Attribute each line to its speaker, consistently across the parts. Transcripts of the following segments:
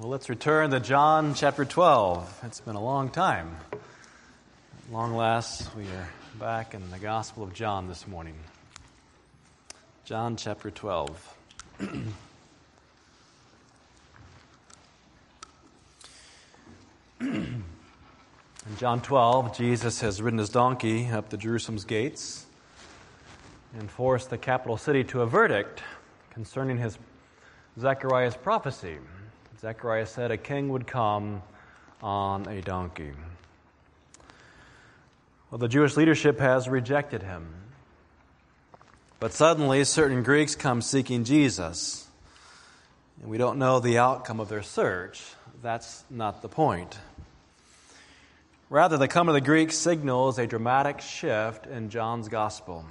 Speaker 1: Well, let's return to John chapter 12. It's been a long time. At long last, we are back in the Gospel of John this morning. John chapter 12. in John 12, Jesus has ridden his donkey up to Jerusalem's gates and forced the capital city to a verdict concerning his Zechariah's prophecy. Zechariah said a king would come on a donkey. Well, the Jewish leadership has rejected him. But suddenly, certain Greeks come seeking Jesus. And we don't know the outcome of their search. That's not the point. Rather, the coming of the Greeks signals a dramatic shift in John's gospel.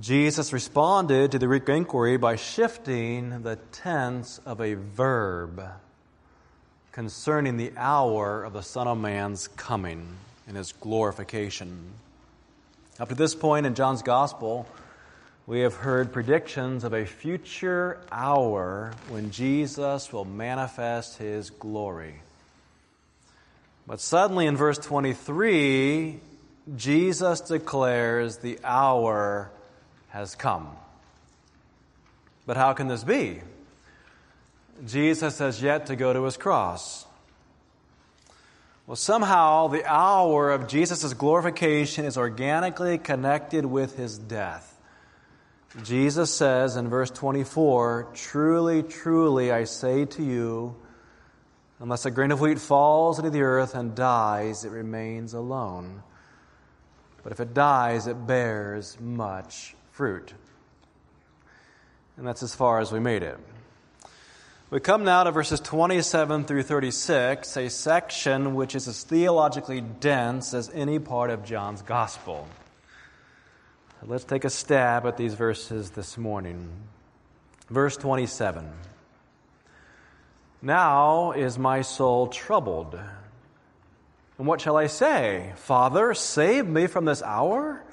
Speaker 1: Jesus responded to the Greek inquiry by shifting the tense of a verb concerning the hour of the Son of Man's coming and his glorification. Up to this point in John's Gospel, we have heard predictions of a future hour when Jesus will manifest his glory. But suddenly in verse 23, Jesus declares the hour has come. But how can this be? Jesus has yet to go to his cross. Well, somehow the hour of Jesus' glorification is organically connected with his death. Jesus says in verse 24, Truly, truly, I say to you, unless a grain of wheat falls into the earth and dies, it remains alone. But if it dies, it bears much fruit. And that's as far as we made it. We come now to verses 27 through 36, a section which is as theologically dense as any part of John's gospel. let's take a stab at these verses this morning. Verse 27 Now is my soul troubled. And what shall I say? Father, save me from this hour?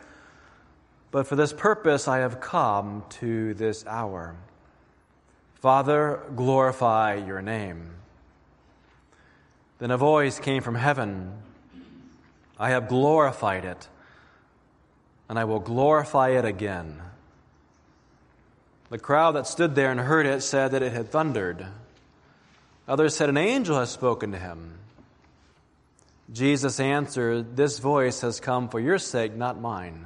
Speaker 1: But for this purpose I have come to this hour. Father, glorify your name. Then a voice came from heaven I have glorified it, and I will glorify it again. The crowd that stood there and heard it said that it had thundered. Others said, An angel has spoken to him. Jesus answered, This voice has come for your sake, not mine.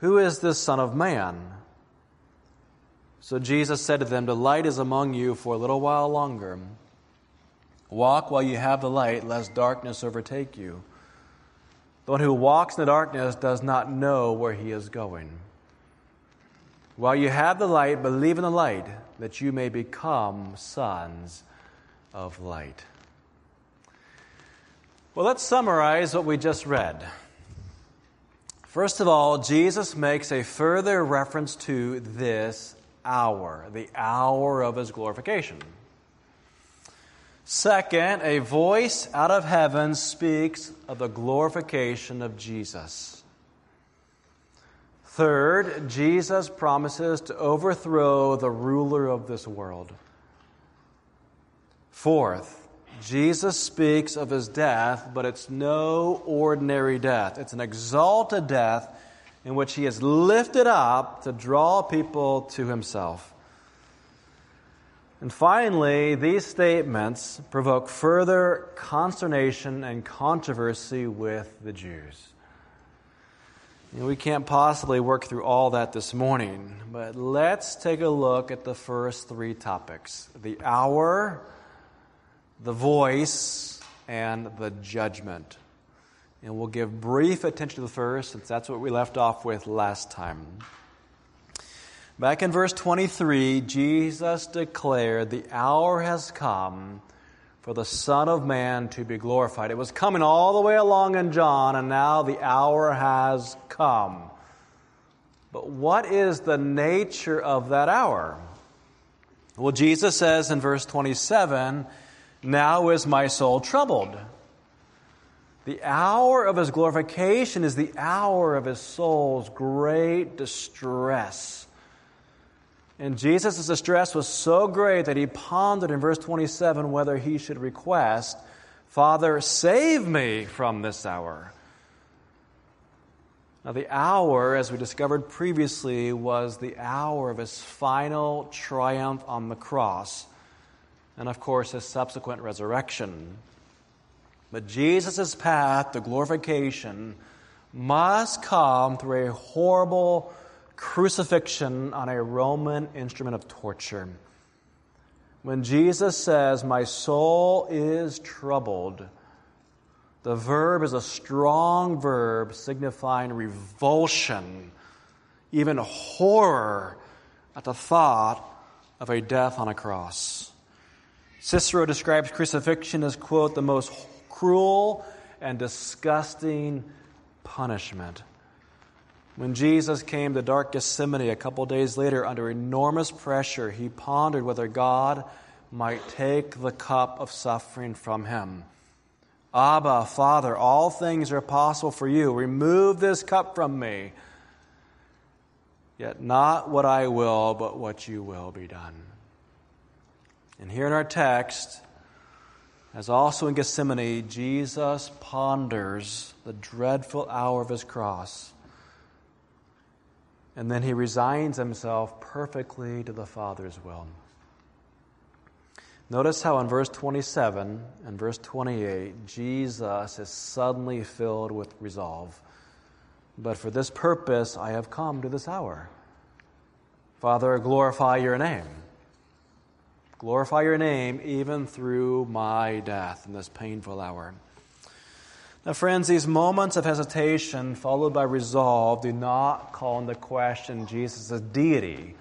Speaker 1: Who is this Son of Man? So Jesus said to them, The light is among you for a little while longer. Walk while you have the light, lest darkness overtake you. The one who walks in the darkness does not know where he is going. While you have the light, believe in the light, that you may become sons of light. Well, let's summarize what we just read. First of all, Jesus makes a further reference to this hour, the hour of his glorification. Second, a voice out of heaven speaks of the glorification of Jesus. Third, Jesus promises to overthrow the ruler of this world. Fourth, Jesus speaks of his death, but it's no ordinary death. It's an exalted death in which he is lifted up to draw people to himself. And finally, these statements provoke further consternation and controversy with the Jews. You know, we can't possibly work through all that this morning, but let's take a look at the first three topics the hour the voice, and the judgment. And we'll give brief attention to the first, since that's what we left off with last time. Back in verse 23, Jesus declared, The hour has come for the Son of Man to be glorified. It was coming all the way along in John, and now the hour has come. But what is the nature of that hour? Well, Jesus says in verse 27 Now is my soul troubled. The hour of his glorification is the hour of his soul's great distress. And Jesus' distress was so great that he pondered in verse 27 whether he should request, Father, save me from this hour. Now, the hour, as we discovered previously, was the hour of his final triumph on the cross, and of course, his subsequent resurrection. But Jesus' path to glorification must come through a horrible crucifixion on a Roman instrument of torture. When Jesus says, My soul is troubled, the verb is a strong verb signifying revulsion, even horror at the thought of a death on a cross. Cicero describes crucifixion as, quote, the most cruel and disgusting punishment. When Jesus came to dark Gethsemane a couple days later under enormous pressure, he pondered whether God might take the cup of suffering from him. Abba, Father, all things are possible for you. Remove this cup from me. Yet not what I will, but what you will be done. And here in our text, as also in Gethsemane, Jesus ponders the dreadful hour of his cross and then he resigns himself perfectly to the Father's will. Notice how in verse 27 and verse 28, Jesus is suddenly filled with resolve. But for this purpose I have come to this hour. Father, glorify your name. Glorify your name even through my death in this painful hour. Now, friends, these moments of hesitation followed by resolve do not call into question Jesus' deity,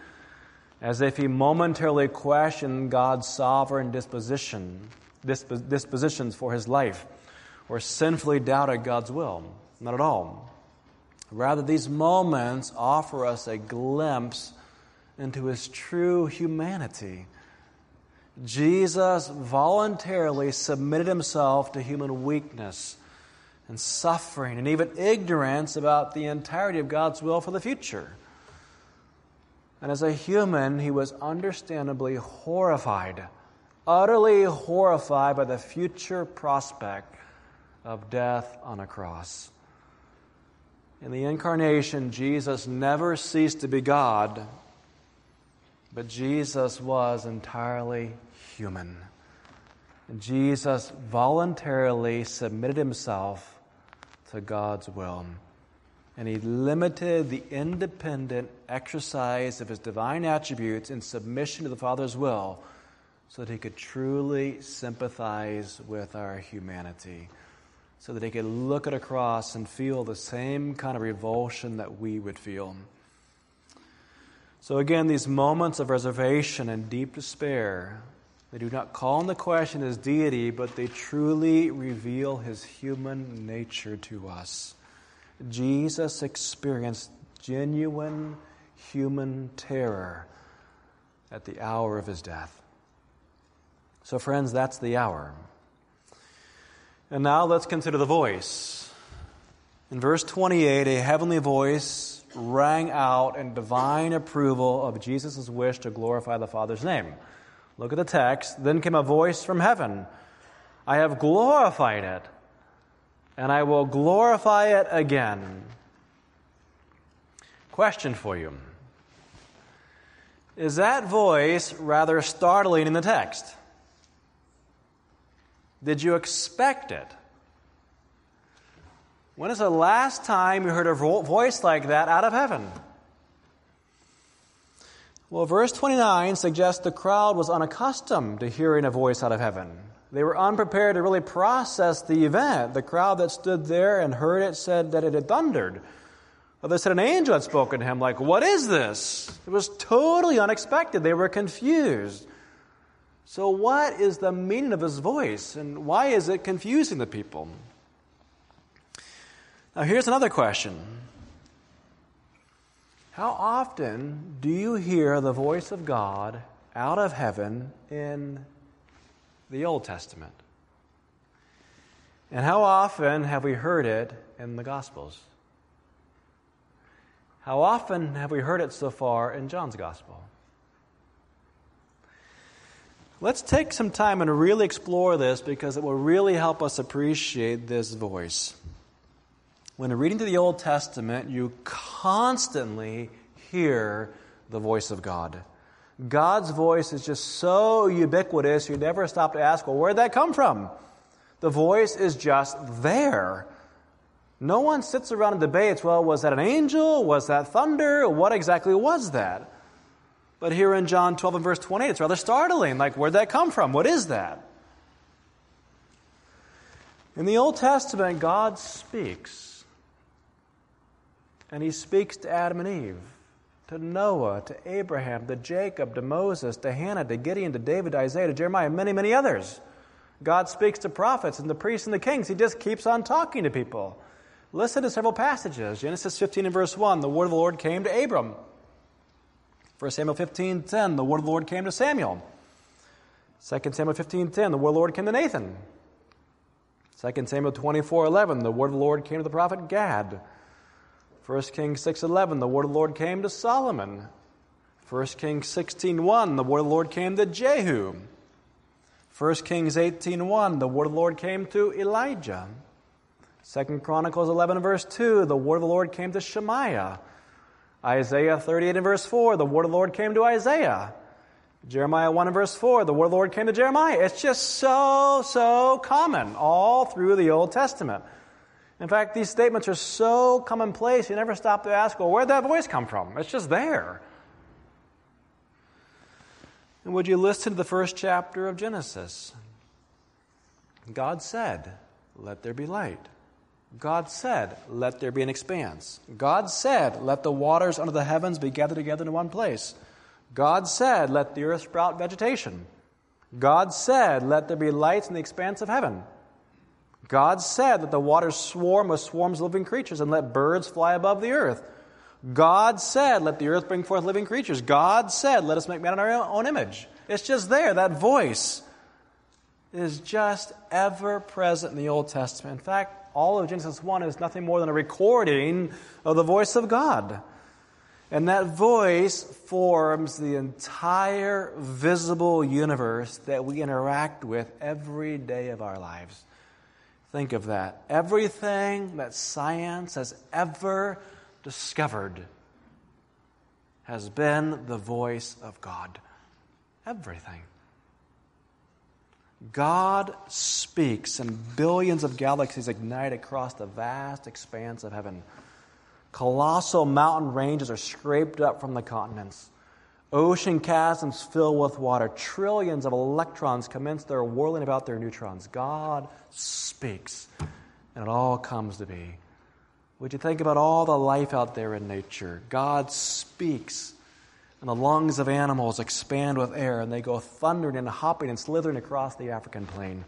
Speaker 1: as if he momentarily questioned God's sovereign disposition, disp- dispositions for his life, or sinfully doubted God's will. Not at all. Rather, these moments offer us a glimpse into his true humanity. Jesus voluntarily submitted himself to human weakness and suffering and even ignorance about the entirety of God's will for the future. And as a human, he was understandably horrified, utterly horrified by the future prospect of death on a cross. In the incarnation, Jesus never ceased to be God, but Jesus was entirely human. Jesus voluntarily submitted himself to God's will. And he limited the independent exercise of his divine attributes in submission to the Father's will so that he could truly sympathize with our humanity, so that he could look at a cross and feel the same kind of revulsion that we would feel. So, again, these moments of reservation and deep despair they do not call into question his deity, but they truly reveal his human nature to us. Jesus experienced genuine human terror at the hour of his death. So, friends, that's the hour. And now let's consider the voice. In verse 28, a heavenly voice rang out in divine approval of Jesus' wish to glorify the Father's name. Look at the text. Then came a voice from heaven I have glorified it, and I will glorify it again. Question for you Is that voice rather startling in the text? Did you expect it? When is the last time you heard a voice like that out of heaven? Well, verse 29 suggests the crowd was unaccustomed to hearing a voice out of heaven. They were unprepared to really process the event. The crowd that stood there and heard it said that it had thundered. They said an angel had spoken to him, like, What is this? It was totally unexpected. They were confused. So, what is the meaning of his voice, and why is it confusing the people? Now, here's another question How often do you hear the voice of God out of heaven in the Old Testament? And how often have we heard it in the Gospels? How often have we heard it so far in John's Gospel? Let's take some time and really explore this because it will really help us appreciate this voice. When reading through the Old Testament, you constantly hear the voice of God. God's voice is just so ubiquitous, you never stop to ask, well, where'd that come from? The voice is just there. No one sits around and debates, well, was that an angel? Was that thunder? What exactly was that? But here in John 12 and verse 28, it's rather startling. Like, where'd that come from? What is that? In the Old Testament, God speaks. And he speaks to Adam and Eve, to Noah, to Abraham, to Jacob, to Moses, to Hannah, to Gideon, to David, to Isaiah, to Jeremiah, and many, many others. God speaks to prophets and the priests and the kings. He just keeps on talking to people. Listen to several passages. Genesis 15 and verse 1, the word of the Lord came to Abram. 1 Samuel 15, 10, the word of the Lord came to Samuel. 2 Samuel 15, 10, the word of the Lord came to Nathan. 2 Samuel 24, 11, the word of the Lord came to the prophet Gad. 1 Kings 6.11, the word of the Lord came to Solomon. 1 Kings 16, 1, the word of the Lord came to Jehu. 1 Kings 18, 1, the word of the Lord came to Elijah. 2 Chronicles 11, verse 2, the word of the Lord came to Shemaiah. Isaiah 38 and verse 4, the word of the Lord came to Isaiah. Jeremiah 1 and verse 4, the word of the Lord came to Jeremiah. It's just so, so common all through the Old Testament. In fact, these statements are so commonplace, you never stop to ask, well, where'd that voice come from? It's just there. And would you listen to the first chapter of Genesis? God said, Let there be light. God said, Let there be an expanse. God said, Let the waters under the heavens be gathered together in one place. God said, Let the earth sprout vegetation. God said, Let there be lights in the expanse of heaven. God said that the waters swarm with swarms of living creatures and let birds fly above the earth. God said, Let the earth bring forth living creatures. God said, Let us make man in our own image. It's just there, that voice is just ever present in the Old Testament. In fact, all of Genesis 1 is nothing more than a recording of the voice of God. And that voice forms the entire visible universe that we interact with every day of our lives. Think of that. Everything that science has ever discovered has been the voice of God. Everything. God speaks, and billions of galaxies ignite across the vast expanse of heaven. Colossal mountain ranges are scraped up from the continents. Ocean chasms fill with water. Trillions of electrons commence their whirling about their neutrons. God speaks, and it all comes to be. Would you think about all the life out there in nature? God speaks and the lungs of animals expand with air, and they go thundering and hopping and slithering across the African plain.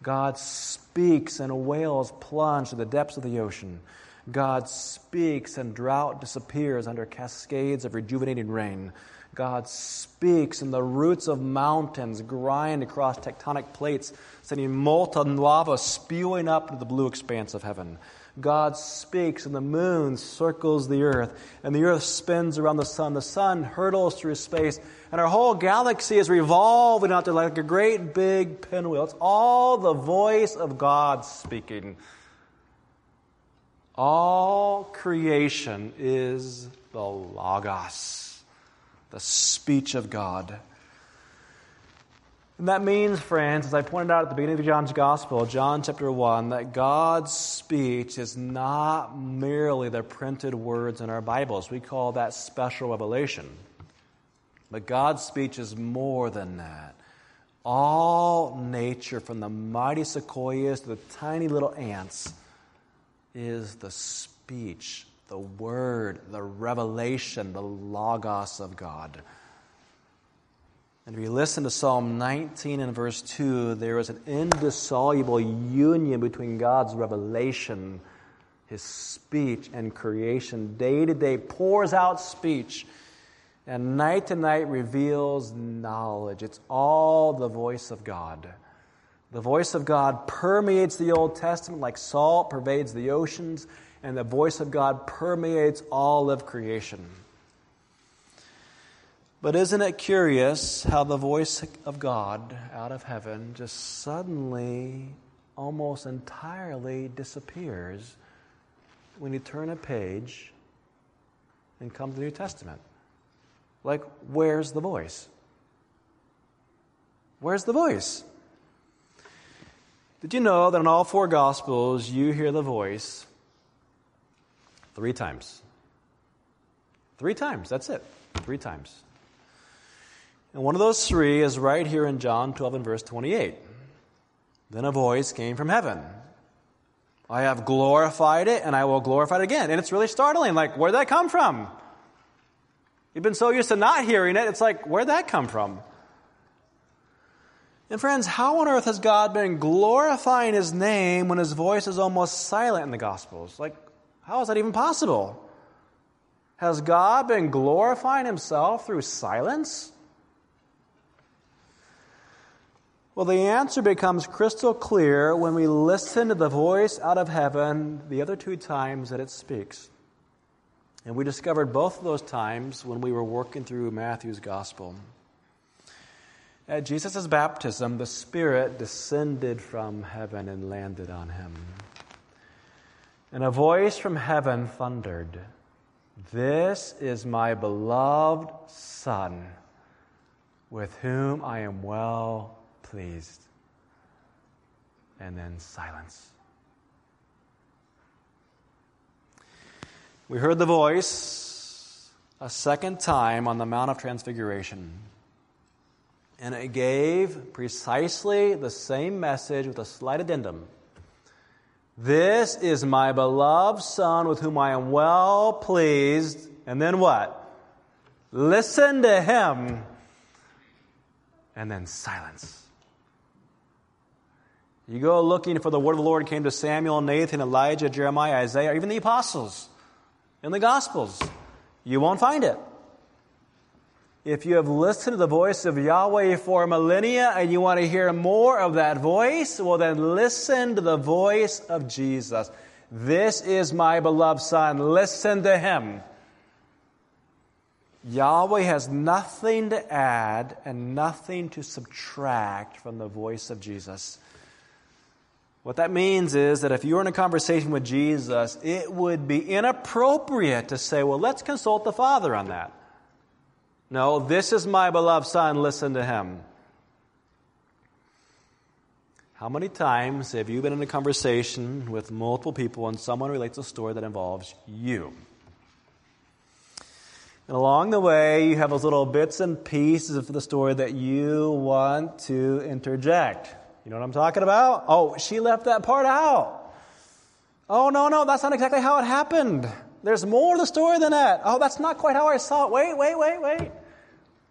Speaker 1: God speaks, and whales plunge to the depths of the ocean. God speaks, and drought disappears under cascades of rejuvenating rain. God speaks, and the roots of mountains grind across tectonic plates, sending molten lava spewing up into the blue expanse of heaven. God speaks, and the moon circles the earth, and the earth spins around the sun. The sun hurtles through space, and our whole galaxy is revolving out there like a great big pinwheel. It's all the voice of God speaking. All creation is the Logos, the speech of God. And that means, friends, as I pointed out at the beginning of John's Gospel, John chapter 1, that God's speech is not merely the printed words in our Bibles. We call that special revelation. But God's speech is more than that. All nature, from the mighty sequoias to the tiny little ants, is the speech, the word, the revelation, the logos of God. And if you listen to Psalm 19 and verse 2, there is an indissoluble union between God's revelation, his speech, and creation. Day to day pours out speech, and night to night reveals knowledge. It's all the voice of God. The voice of God permeates the Old Testament like salt pervades the oceans, and the voice of God permeates all of creation. But isn't it curious how the voice of God out of heaven just suddenly, almost entirely disappears when you turn a page and come to the New Testament? Like, where's the voice? Where's the voice? Did you know that in all four Gospels you hear the voice three times? Three times, that's it. Three times. And one of those three is right here in John 12 and verse 28. Then a voice came from heaven. I have glorified it and I will glorify it again. And it's really startling. Like, where'd that come from? You've been so used to not hearing it, it's like, where'd that come from? And friends, how on earth has God been glorifying His name when His voice is almost silent in the Gospels? Like, how is that even possible? Has God been glorifying Himself through silence? Well, the answer becomes crystal clear when we listen to the voice out of heaven the other two times that it speaks. And we discovered both of those times when we were working through Matthew's gospel. At Jesus' baptism, the Spirit descended from heaven and landed on him. And a voice from heaven thundered, This is my beloved Son, with whom I am well pleased. And then silence. We heard the voice a second time on the Mount of Transfiguration. And it gave precisely the same message with a slight addendum. This is my beloved Son with whom I am well pleased. And then what? Listen to him. And then silence. You go looking for the word of the Lord came to Samuel, Nathan, Elijah, Jeremiah, Isaiah, or even the apostles in the Gospels. You won't find it. If you have listened to the voice of Yahweh for millennia and you want to hear more of that voice, well, then listen to the voice of Jesus. This is my beloved Son. Listen to him. Yahweh has nothing to add and nothing to subtract from the voice of Jesus. What that means is that if you're in a conversation with Jesus, it would be inappropriate to say, well, let's consult the Father on that. No, this is my beloved Son, listen to him. How many times have you been in a conversation with multiple people and someone relates a story that involves you? And along the way, you have those little bits and pieces of the story that you want to interject. You know what I'm talking about? Oh, she left that part out. Oh, no, no, that's not exactly how it happened. There's more to the story than that. Oh, that's not quite how I saw it. Wait, wait, wait, wait.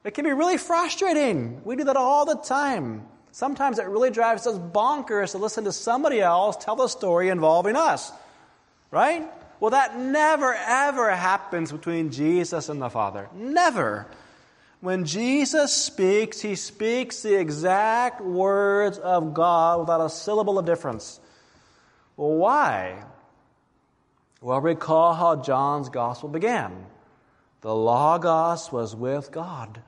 Speaker 1: It can be really frustrating. We do that all the time. Sometimes it really drives us bonkers to listen to somebody else tell the story involving us. Right? Well, that never, ever happens between Jesus and the Father. Never. When Jesus speaks, he speaks the exact words of God without a syllable of difference. Well, why? Well, recall how John's gospel began. The Logos was with God,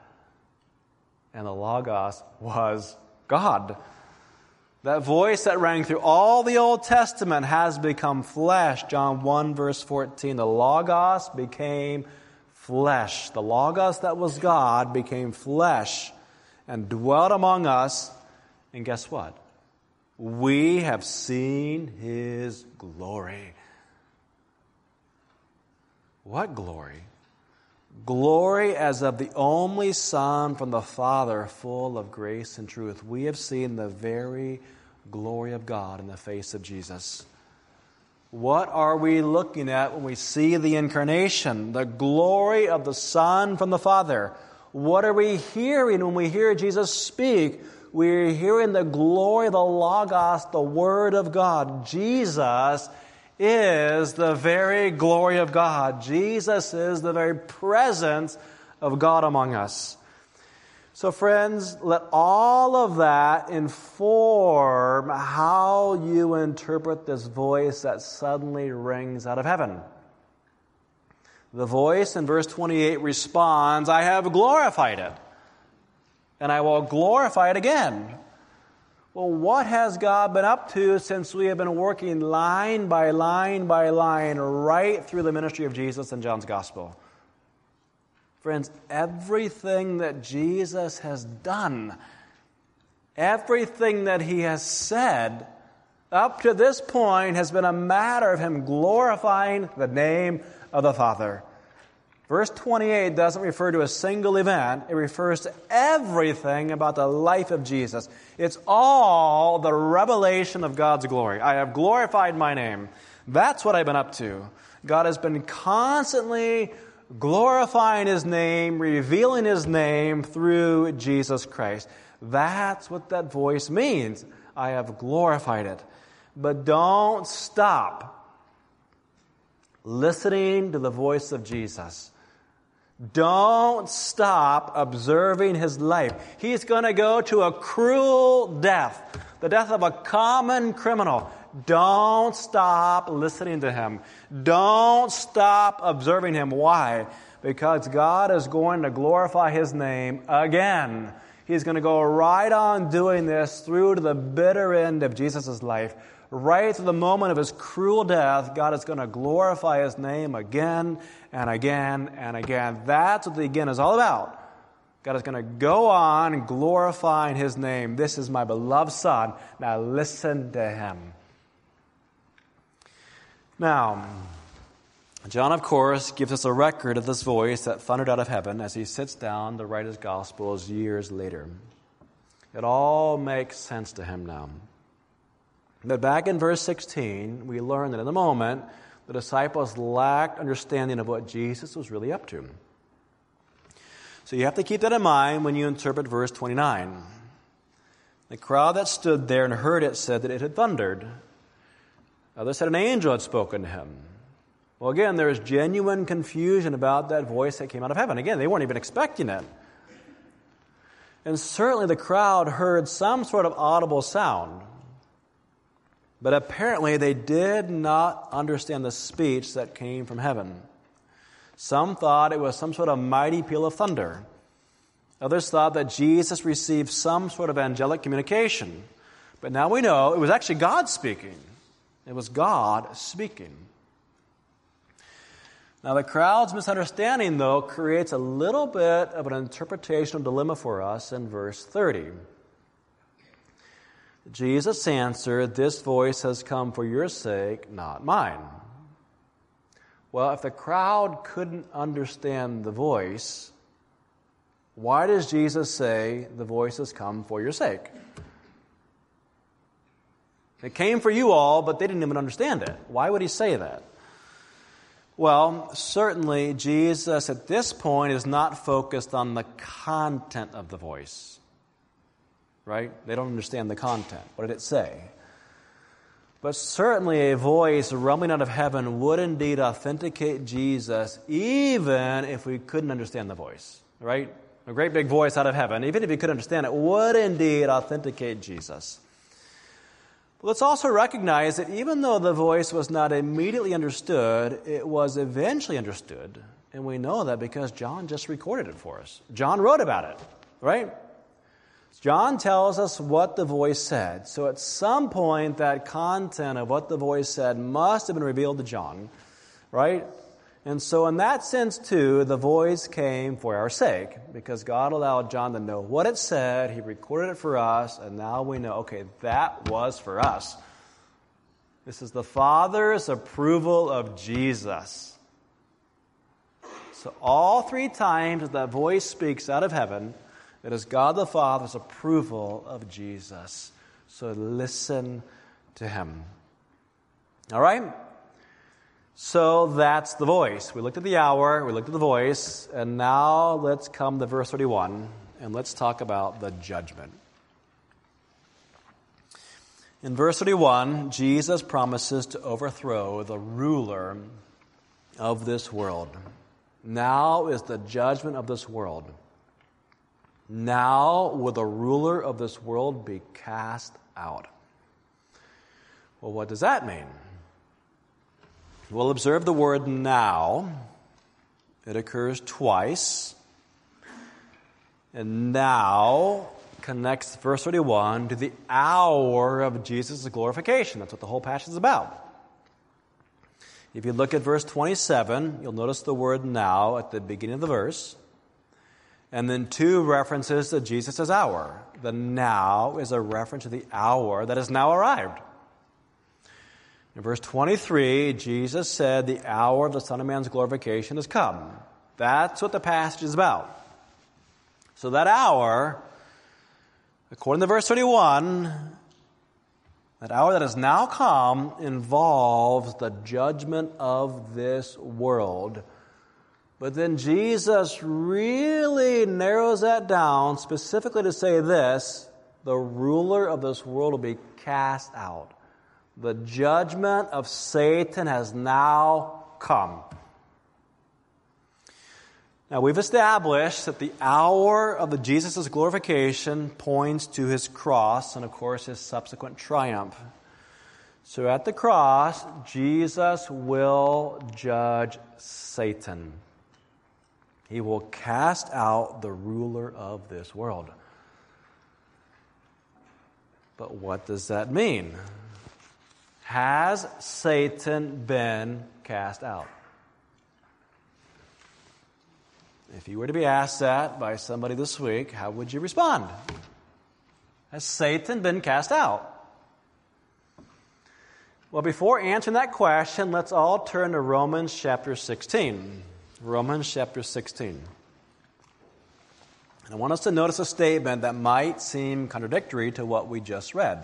Speaker 1: and the Logos was God. That voice that rang through all the Old Testament has become flesh. John 1, verse 14. The Logos became flesh. The Logos that was God became flesh and dwelt among us. And guess what? We have seen his glory. What glory? Glory as of the only Son from the Father, full of grace and truth. We have seen the very glory of God in the face of Jesus. What are we looking at when we see the incarnation? The glory of the Son from the Father. What are we hearing when we hear Jesus speak? We're hearing the glory the Logos, the Word of God. Jesus is the very glory of God. Jesus is the very presence of God among us. So, friends, let all of that inform how you interpret this voice that suddenly rings out of heaven. The voice in verse 28 responds, I have glorified it, and I will glorify it again. Well, what has God been up to since we have been working line by line by line right through the ministry of Jesus in John's Gospel? Friends, everything that Jesus has done, everything that he has said up to this point has been a matter of him glorifying the name of the Father. Verse 28 doesn't refer to a single event, it refers to everything about the life of Jesus. It's all the revelation of God's glory. I have glorified my name. That's what I've been up to. God has been constantly glorifying His name, revealing His name through Jesus Christ. That's what that voice means. I have glorified it. But don't stop listening to the voice of Jesus. Don't stop observing his life. He's going to go to a cruel death, the death of a common criminal. Don't stop listening to him. Don't stop observing him. Why? Because God is going to glorify his name again. He's going to go right on doing this through to the bitter end of Jesus' life right to the moment of his cruel death, God is going to glorify his name again and again and again. That's what the again is all about. God is going to go on glorifying his name. This is my beloved Son. Now listen to him. Now, John, of course, gives us a record of this voice that thundered out of heaven as he sits down to write his Gospels years later. It all makes sense to him now. But back in verse 16, we learn that in the moment, the disciples lacked understanding of what Jesus was really up to. So you have to keep that in mind when you interpret verse 29. The crowd that stood there and heard it said that it had thundered. Others said an angel had spoken to him. Well, again, there is genuine confusion about that voice that came out of heaven. Again, they weren't even expecting it. And certainly the crowd heard some sort of audible sound. But apparently, they did not understand the speech that came from heaven. Some thought it was some sort of mighty peal of thunder. Others thought that Jesus received some sort of angelic communication. But now we know it was actually God speaking. It was God speaking. Now, the crowd's misunderstanding, though, creates a little bit of an interpretational dilemma for us in verse 30. Jesus answered, This voice has come for your sake, not mine. Well, if the crowd couldn't understand the voice, why does Jesus say, The voice has come for your sake? It came for you all, but they didn't even understand it. Why would he say that? Well, certainly Jesus at this point is not focused on the content of the voice right? They don't understand the content. What did it say? But certainly a voice rumbling out of heaven would indeed authenticate Jesus, even if we couldn't understand the voice, right? A great big voice out of heaven, even if you could understand it, would indeed authenticate Jesus. But let's also recognize that even though the voice was not immediately understood, it was eventually understood. And we know that because John just recorded it for us. John wrote about it, right? John tells us what the voice said. So at some point, that content of what the voice said must have been revealed to John, right? And so, in that sense, too, the voice came for our sake because God allowed John to know what it said. He recorded it for us, and now we know, okay, that was for us. This is the Father's approval of Jesus. So, all three times that voice speaks out of heaven, it is God the Father's approval of Jesus. So listen to him. All right? So that's the voice. We looked at the hour, we looked at the voice, and now let's come to verse 31 and let's talk about the judgment. In verse 31, Jesus promises to overthrow the ruler of this world. Now is the judgment of this world. Now will the ruler of this world be cast out. Well, what does that mean? We'll observe the word now. It occurs twice. And now connects verse 31 to the hour of Jesus' glorification. That's what the whole passage is about. If you look at verse 27, you'll notice the word now at the beginning of the verse. And then two references to Jesus' hour. The now is a reference to the hour that has now arrived. In verse 23, Jesus said, The hour of the Son of Man's glorification has come. That's what the passage is about. So that hour, according to verse 31, that hour that has now come involves the judgment of this world. But then Jesus really narrows that down specifically to say this the ruler of this world will be cast out. The judgment of Satan has now come. Now, we've established that the hour of Jesus' glorification points to his cross and, of course, his subsequent triumph. So at the cross, Jesus will judge Satan. He will cast out the ruler of this world. But what does that mean? Has Satan been cast out? If you were to be asked that by somebody this week, how would you respond? Has Satan been cast out? Well, before answering that question, let's all turn to Romans chapter 16. Romans chapter 16. And I want us to notice a statement that might seem contradictory to what we just read.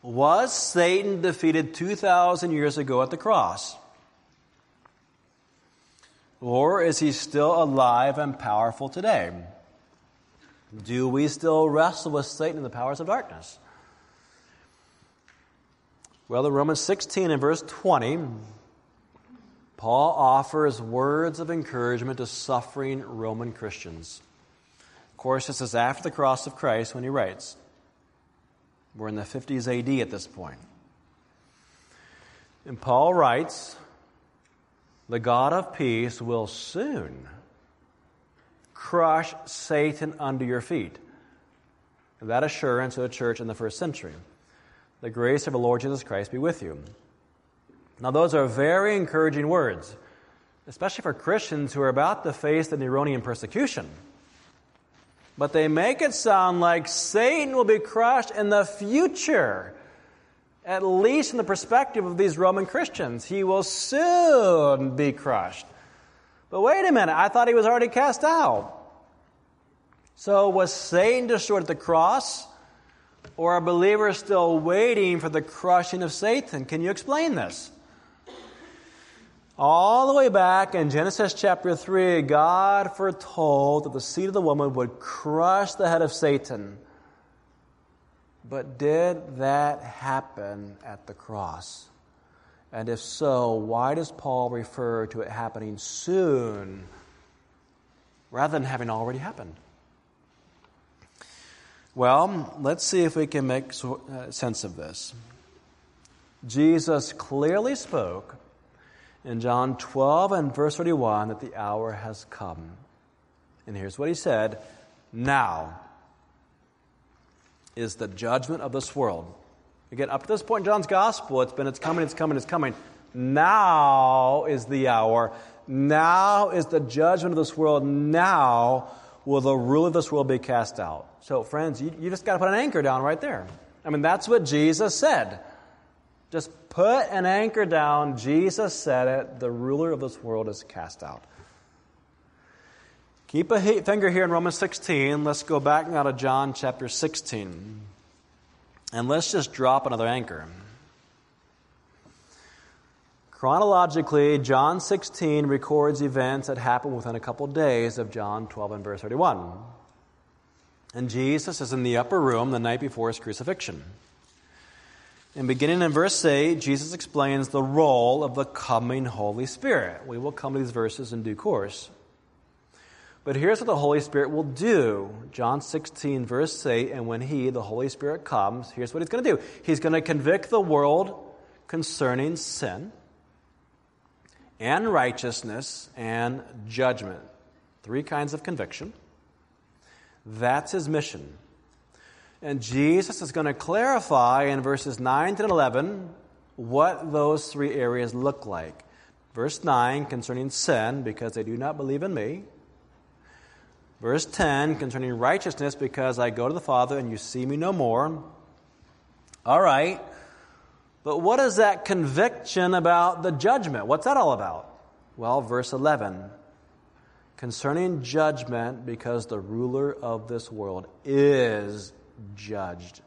Speaker 1: Was Satan defeated 2,000 years ago at the cross? Or is he still alive and powerful today? Do we still wrestle with Satan and the powers of darkness? Well, in Romans 16 and verse 20, Paul offers words of encouragement to suffering Roman Christians. Of course, this is after the cross of Christ when he writes. We're in the 50s AD at this point. And Paul writes, The God of peace will soon crush Satan under your feet. That assurance of the church in the first century. The grace of the Lord Jesus Christ be with you. Now, those are very encouraging words, especially for Christians who are about to face the Neronian persecution. But they make it sound like Satan will be crushed in the future, at least in the perspective of these Roman Christians. He will soon be crushed. But wait a minute, I thought he was already cast out. So was Satan destroyed at the cross? Or are believers still waiting for the crushing of Satan? Can you explain this? All the way back in Genesis chapter 3, God foretold that the seed of the woman would crush the head of Satan. But did that happen at the cross? And if so, why does Paul refer to it happening soon rather than having already happened? Well, let's see if we can make uh, sense of this. Jesus clearly spoke in John 12 and verse 31 that the hour has come. And here's what he said Now is the judgment of this world. Again, up to this point in John's gospel, it's been it's coming, it's coming, it's coming. Now is the hour. Now is the judgment of this world. Now will the rule of this world be cast out. So, friends, you, you just got to put an anchor down right there. I mean, that's what Jesus said. Just put an anchor down. Jesus said it. The ruler of this world is cast out. Keep a finger here in Romans 16. Let's go back now to John chapter 16. And let's just drop another anchor. Chronologically, John 16 records events that happened within a couple days of John 12 and verse 31. And Jesus is in the upper room the night before his crucifixion. And beginning in verse 8, Jesus explains the role of the coming Holy Spirit. We will come to these verses in due course. But here's what the Holy Spirit will do. John 16, verse 8, and when He, the Holy Spirit, comes, here's what He's going to do He's going to convict the world concerning sin and righteousness and judgment. Three kinds of conviction. That's His mission. And Jesus is going to clarify in verses 9 to 11 what those three areas look like. Verse 9 concerning sin, because they do not believe in me. Verse 10 concerning righteousness, because I go to the Father and you see me no more. All right. But what is that conviction about the judgment? What's that all about? Well, verse 11 concerning judgment, because the ruler of this world is judged.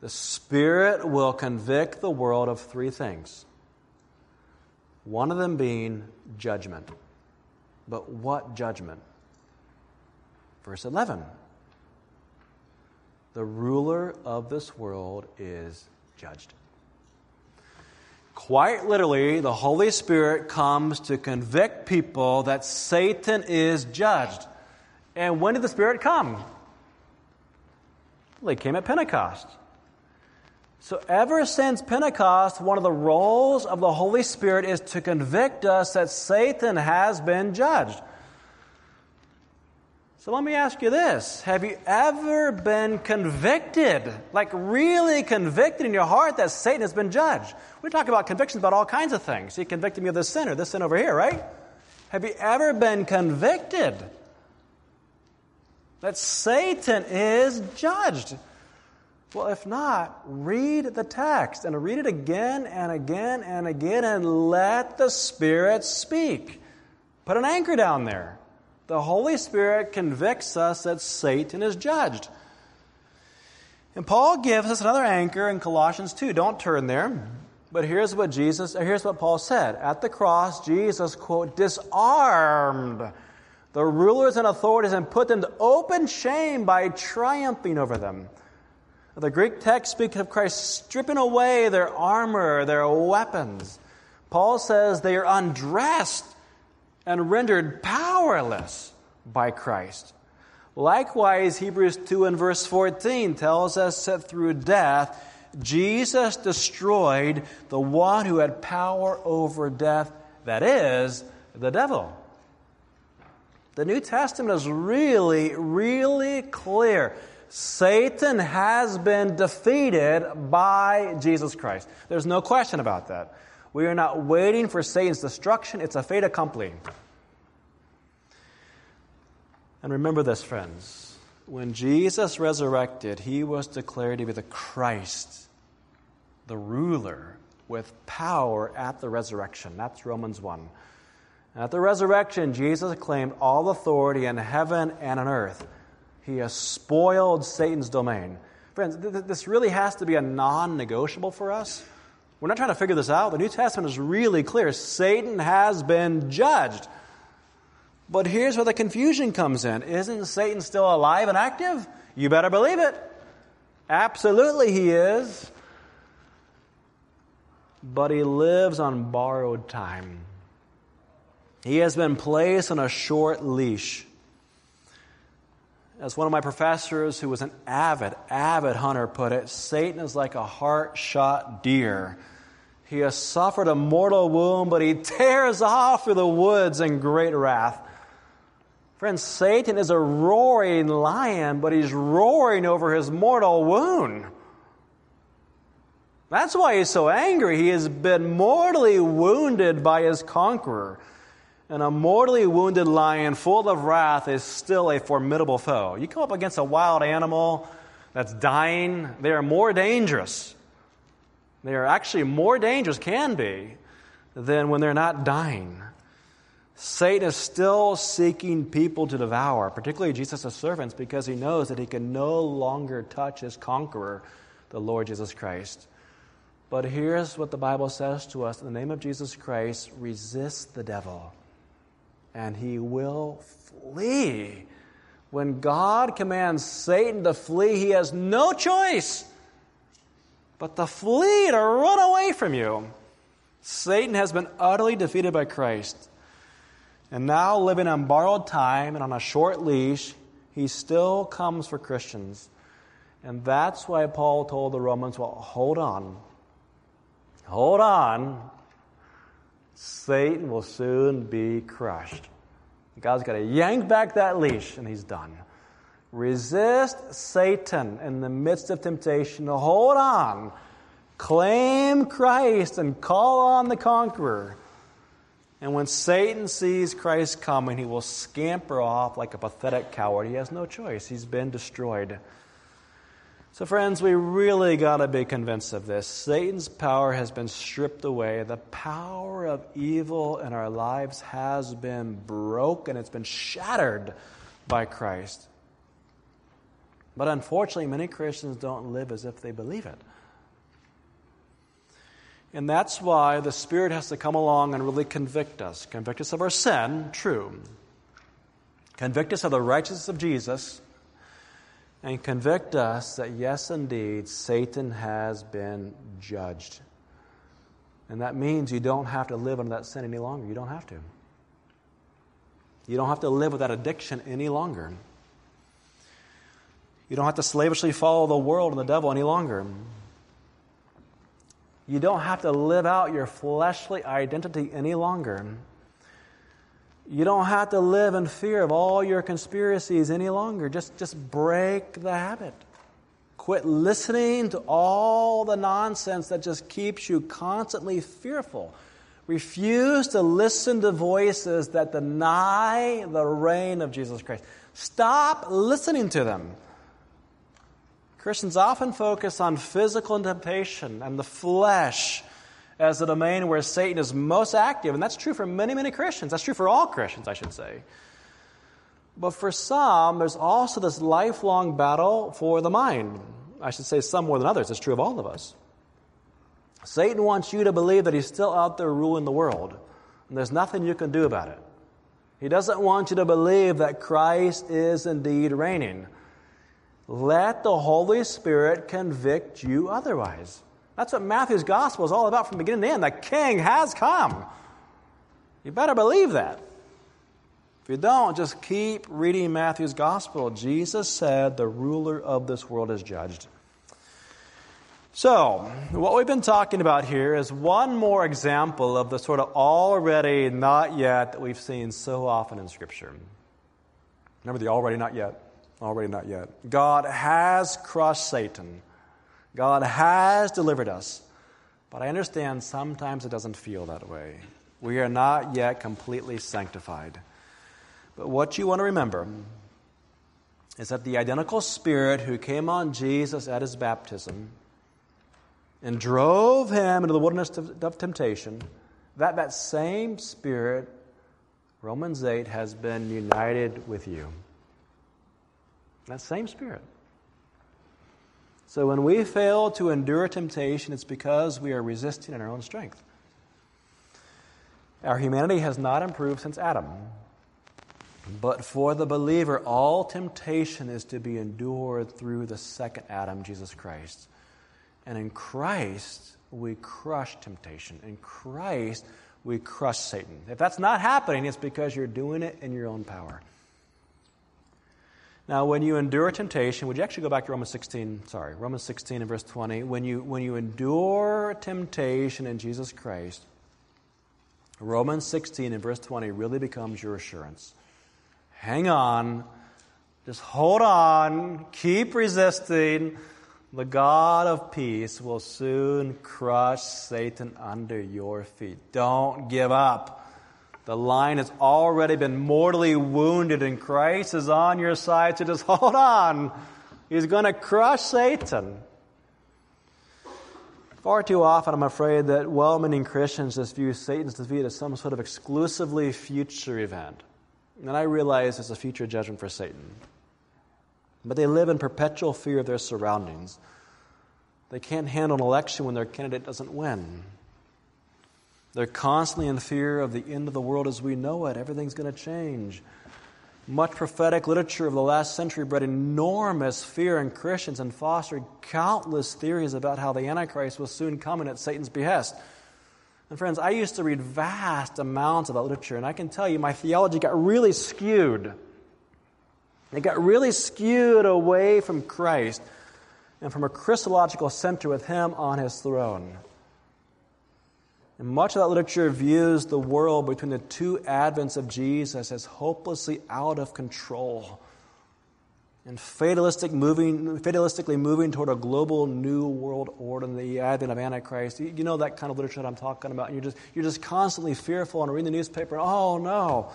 Speaker 1: The Spirit will convict the world of three things. One of them being judgment. But what judgment? Verse 11 The ruler of this world is judged. Quite literally, the Holy Spirit comes to convict people that Satan is judged. And when did the Spirit come? Well, he came at Pentecost. So, ever since Pentecost, one of the roles of the Holy Spirit is to convict us that Satan has been judged. So, let me ask you this Have you ever been convicted, like really convicted in your heart that Satan has been judged? We talk about convictions about all kinds of things. He convicted me of this sin or this sin over here, right? Have you ever been convicted? That Satan is judged. Well, if not, read the text and read it again and again and again and let the Spirit speak. Put an anchor down there. The Holy Spirit convicts us that Satan is judged. And Paul gives us another anchor in Colossians 2. Don't turn there. But here's what Jesus, here's what Paul said. At the cross, Jesus, quote, disarmed the rulers and authorities and put them to open shame by triumphing over them. The Greek text speaks of Christ stripping away their armor, their weapons. Paul says they are undressed and rendered powerless by Christ. Likewise, Hebrews 2 and verse 14 tells us that through death, Jesus destroyed the one who had power over death, that is, the devil. The New Testament is really, really clear. Satan has been defeated by Jesus Christ. There's no question about that. We are not waiting for Satan's destruction, it's a fait accompli. And remember this, friends. When Jesus resurrected, he was declared to be the Christ, the ruler, with power at the resurrection. That's Romans 1. At the resurrection, Jesus claimed all authority in heaven and on earth. He has spoiled Satan's domain. Friends, th- this really has to be a non negotiable for us. We're not trying to figure this out. The New Testament is really clear. Satan has been judged. But here's where the confusion comes in. Isn't Satan still alive and active? You better believe it. Absolutely, he is. But he lives on borrowed time. He has been placed on a short leash. As one of my professors, who was an avid, avid hunter, put it, Satan is like a heart shot deer. He has suffered a mortal wound, but he tears off through the woods in great wrath. Friends, Satan is a roaring lion, but he's roaring over his mortal wound. That's why he's so angry. He has been mortally wounded by his conqueror. And a mortally wounded lion full of wrath is still a formidable foe. You come up against a wild animal that's dying, they are more dangerous. They are actually more dangerous, can be, than when they're not dying. Satan is still seeking people to devour, particularly Jesus' servants, because he knows that he can no longer touch his conqueror, the Lord Jesus Christ. But here's what the Bible says to us in the name of Jesus Christ resist the devil, and he will flee. When God commands Satan to flee, he has no choice but to flee, to run away from you. Satan has been utterly defeated by Christ. And now, living on borrowed time and on a short leash, he still comes for Christians. And that's why Paul told the Romans, well, hold on. Hold on. Satan will soon be crushed. God's got to yank back that leash, and he's done. Resist Satan in the midst of temptation. Hold on. Claim Christ and call on the conqueror. And when Satan sees Christ coming, he will scamper off like a pathetic coward. He has no choice, he's been destroyed. So, friends, we really got to be convinced of this. Satan's power has been stripped away. The power of evil in our lives has been broken, it's been shattered by Christ. But unfortunately, many Christians don't live as if they believe it. And that's why the Spirit has to come along and really convict us. Convict us of our sin, true. Convict us of the righteousness of Jesus. And convict us that, yes, indeed, Satan has been judged. And that means you don't have to live under that sin any longer. You don't have to. You don't have to live with that addiction any longer. You don't have to slavishly follow the world and the devil any longer. You don't have to live out your fleshly identity any longer. You don't have to live in fear of all your conspiracies any longer. Just, just break the habit. Quit listening to all the nonsense that just keeps you constantly fearful. Refuse to listen to voices that deny the reign of Jesus Christ. Stop listening to them. Christians often focus on physical temptation and the flesh as the domain where Satan is most active, and that's true for many, many Christians. That's true for all Christians, I should say. But for some, there's also this lifelong battle for the mind. I should say some more than others. It's true of all of us. Satan wants you to believe that he's still out there ruling the world, and there's nothing you can do about it. He doesn't want you to believe that Christ is indeed reigning. Let the Holy Spirit convict you otherwise. That's what Matthew's gospel is all about from beginning to end. The king has come. You better believe that. If you don't, just keep reading Matthew's gospel. Jesus said, The ruler of this world is judged. So, what we've been talking about here is one more example of the sort of already not yet that we've seen so often in Scripture. Remember the already not yet? Already not yet. God has crushed Satan. God has delivered us. But I understand sometimes it doesn't feel that way. We are not yet completely sanctified. But what you want to remember is that the identical Spirit who came on Jesus at his baptism and drove him into the wilderness of temptation, that that same Spirit, Romans 8, has been united with you. That same Spirit. So when we fail to endure temptation, it's because we are resisting in our own strength. Our humanity has not improved since Adam. But for the believer, all temptation is to be endured through the second Adam, Jesus Christ. And in Christ, we crush temptation. In Christ, we crush Satan. If that's not happening, it's because you're doing it in your own power. Now, when you endure temptation, would you actually go back to Romans 16? Sorry, Romans 16 and verse 20. When you, when you endure temptation in Jesus Christ, Romans 16 and verse 20 really becomes your assurance. Hang on. Just hold on. Keep resisting. The God of peace will soon crush Satan under your feet. Don't give up. The lion has already been mortally wounded, and Christ is on your side, so just hold on. He's going to crush Satan. Far too often, I'm afraid that well meaning Christians just view Satan's defeat as some sort of exclusively future event. And I realize it's a future judgment for Satan. But they live in perpetual fear of their surroundings. They can't handle an election when their candidate doesn't win. They're constantly in fear of the end of the world as we know it. Everything's going to change. Much prophetic literature of the last century bred enormous fear in Christians and fostered countless theories about how the Antichrist was soon coming at Satan's behest. And friends, I used to read vast amounts of that literature, and I can tell you my theology got really skewed. It got really skewed away from Christ and from a Christological center with Him on His throne. And much of that literature views the world between the two advents of Jesus as hopelessly out of control and fatalistic moving, fatalistically moving toward a global new world order in the advent of Antichrist. You, you know that kind of literature that I'm talking about. And you're just, you're just constantly fearful and reading the newspaper, oh no.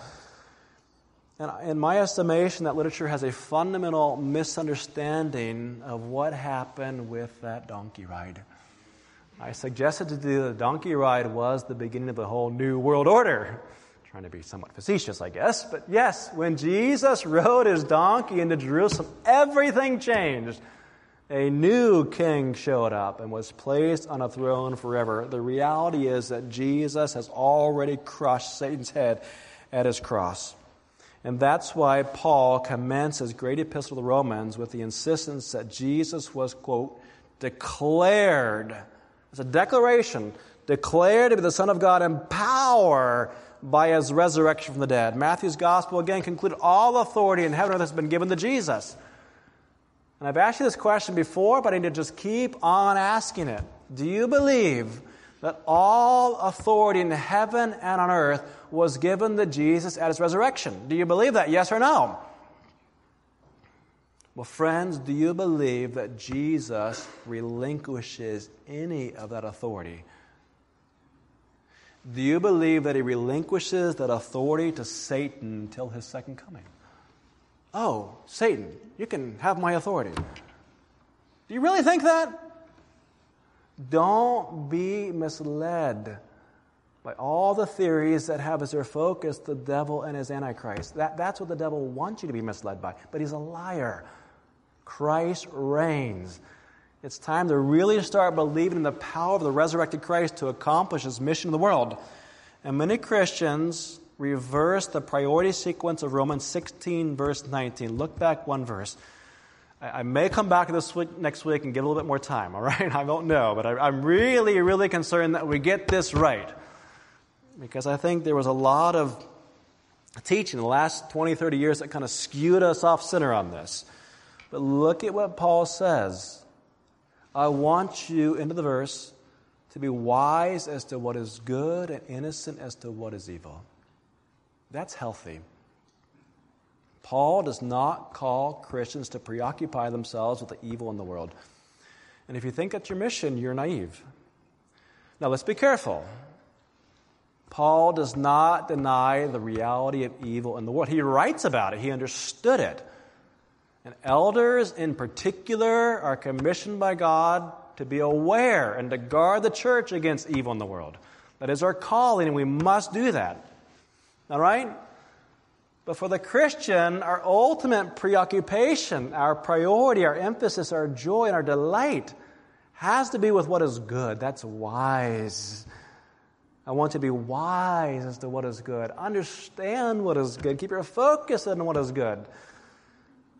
Speaker 1: And in my estimation, that literature has a fundamental misunderstanding of what happened with that donkey ride. I suggested to you the donkey ride was the beginning of the whole new world order. Trying to be somewhat facetious, I guess. But yes, when Jesus rode his donkey into Jerusalem, everything changed. A new king showed up and was placed on a throne forever. The reality is that Jesus has already crushed Satan's head at his cross. And that's why Paul commences his great epistle to the Romans with the insistence that Jesus was, quote, declared it's a declaration declared to be the Son of God in power by his resurrection from the dead. Matthew's gospel again concluded all authority in heaven and earth has been given to Jesus. And I've asked you this question before, but I need to just keep on asking it. Do you believe that all authority in heaven and on earth was given to Jesus at his resurrection? Do you believe that? Yes or no? Well, friends, do you believe that Jesus relinquishes any of that authority? Do you believe that he relinquishes that authority to Satan until his second coming? Oh, Satan, you can have my authority. Do you really think that? Don't be misled by all the theories that have as their focus the devil and his antichrist. That, that's what the devil wants you to be misled by. But he's a liar. Christ reigns. It's time to really start believing in the power of the resurrected Christ to accomplish his mission in the world. And many Christians reverse the priority sequence of Romans 16, verse 19. Look back one verse. I, may come back this week, next week and give a little bit more time, all right? I don't know, but I, I'm really, really concerned that we get this right. Because I think there was a lot of teaching in the last 20, 30 years that kind of skewed us off center on this. But look at what Paul says. I want you, into the verse, to be wise as to what is good and innocent as to what is evil. That's healthy. Paul does not call Christians to preoccupy themselves with the evil in the world. And if you think that's your mission, you're naive. Now, let's be careful. Paul does not deny the reality of evil in the world. He writes about it, he understood it. And elders in particular are commissioned by God to be aware and to guard the church against evil in the world. That is our calling, and we must do that. All right? But for the Christian, our ultimate preoccupation, our priority, our emphasis, our joy, and our delight has to be with what is good. That's wise. I want to be wise as to what is good. Understand what is good. Keep your focus on what is good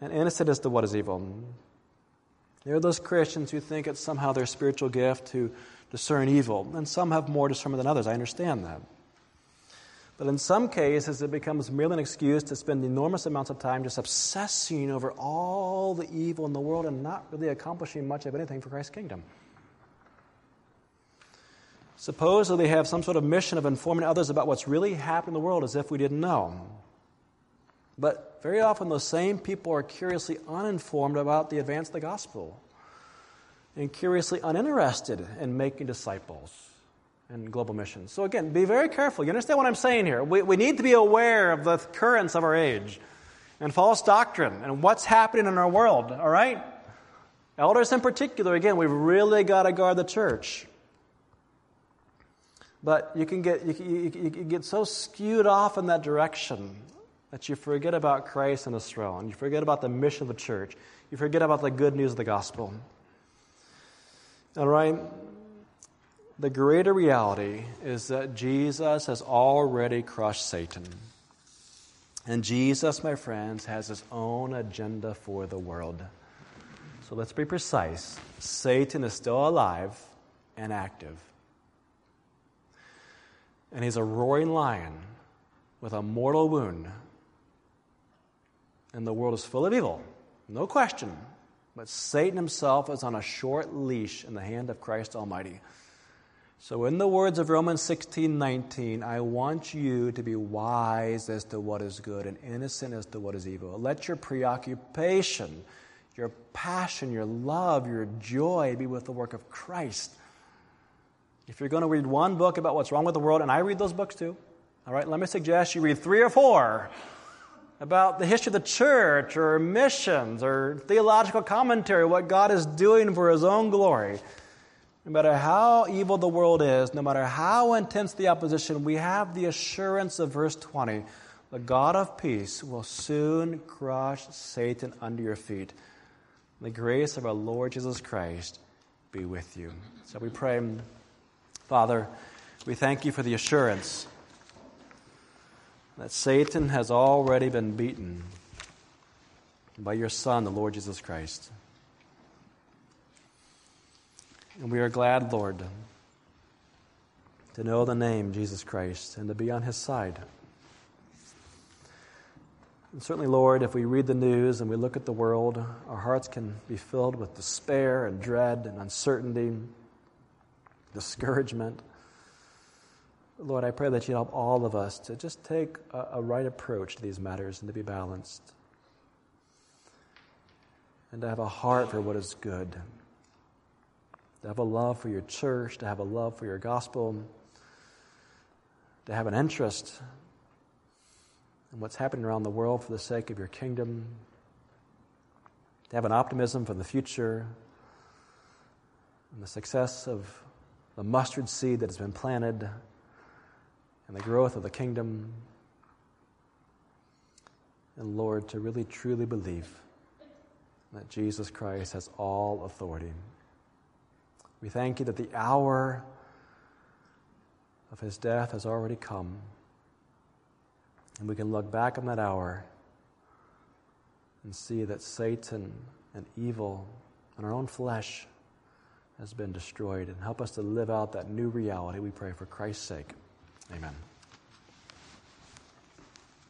Speaker 1: and innocent as to what is evil. There are those Christians who think it's somehow their spiritual gift to discern evil, and some have more discernment than others. I understand that. But in some cases, it becomes merely an excuse to spend enormous amounts of time just obsessing over all the evil in the world and not really accomplishing much of anything for Christ's kingdom. Suppose that they have some sort of mission of informing others about what's really happening in the world as if we didn't know. But very often, those same people are curiously uninformed about the advance of the gospel and curiously uninterested in making disciples and global missions. So, again, be very careful. You understand what I'm saying here? We, we need to be aware of the currents of our age and false doctrine and what's happening in our world, all right? Elders in particular, again, we've really got to guard the church. But you can get, you, you, you get so skewed off in that direction that you forget about Christ and his throne. You forget about the mission of the church. You forget about the good news of the gospel. All right? The greater reality is that Jesus has already crushed Satan. And Jesus, my friends, has his own agenda for the world. So let's be precise. Satan is still alive and active. And he's a roaring lion with a mortal wound. And the world is full of evil, no question. But Satan himself is on a short leash in the hand of Christ Almighty. So, in the words of Romans 16 19, I want you to be wise as to what is good and innocent as to what is evil. Let your preoccupation, your passion, your love, your joy be with the work of Christ. If you're going to read one book about what's wrong with the world, and I read those books too, all right, let me suggest you read three or four about the history of the church or missions or theological commentary, what God is doing for His own glory. No matter how evil the world is, no matter how intense the opposition, we have the assurance of verse 20 the God of peace will soon crush Satan under your feet. The grace of our Lord Jesus Christ be with you. So we pray, Father, we thank you for the assurance that Satan has already been beaten by your Son, the Lord Jesus Christ. And we are glad, Lord, to know the name Jesus Christ and to be on his side. And certainly, Lord, if we read the news and we look at the world, our hearts can be filled with despair and dread and uncertainty, discouragement. Lord, I pray that you help all of us to just take a, a right approach to these matters and to be balanced. And to have a heart for what is good. To have a love for your church, to have a love for your gospel, to have an interest in what's happening around the world for the sake of your kingdom, to have an optimism for the future and the success of the mustard seed that has been planted and the growth of the kingdom. And Lord, to really truly believe that Jesus Christ has all authority. We thank you that the hour of his death has already come. And we can look back on that hour and see that Satan and evil and our own flesh has been destroyed and help us to live out that new reality. We pray for Christ's sake. Amen.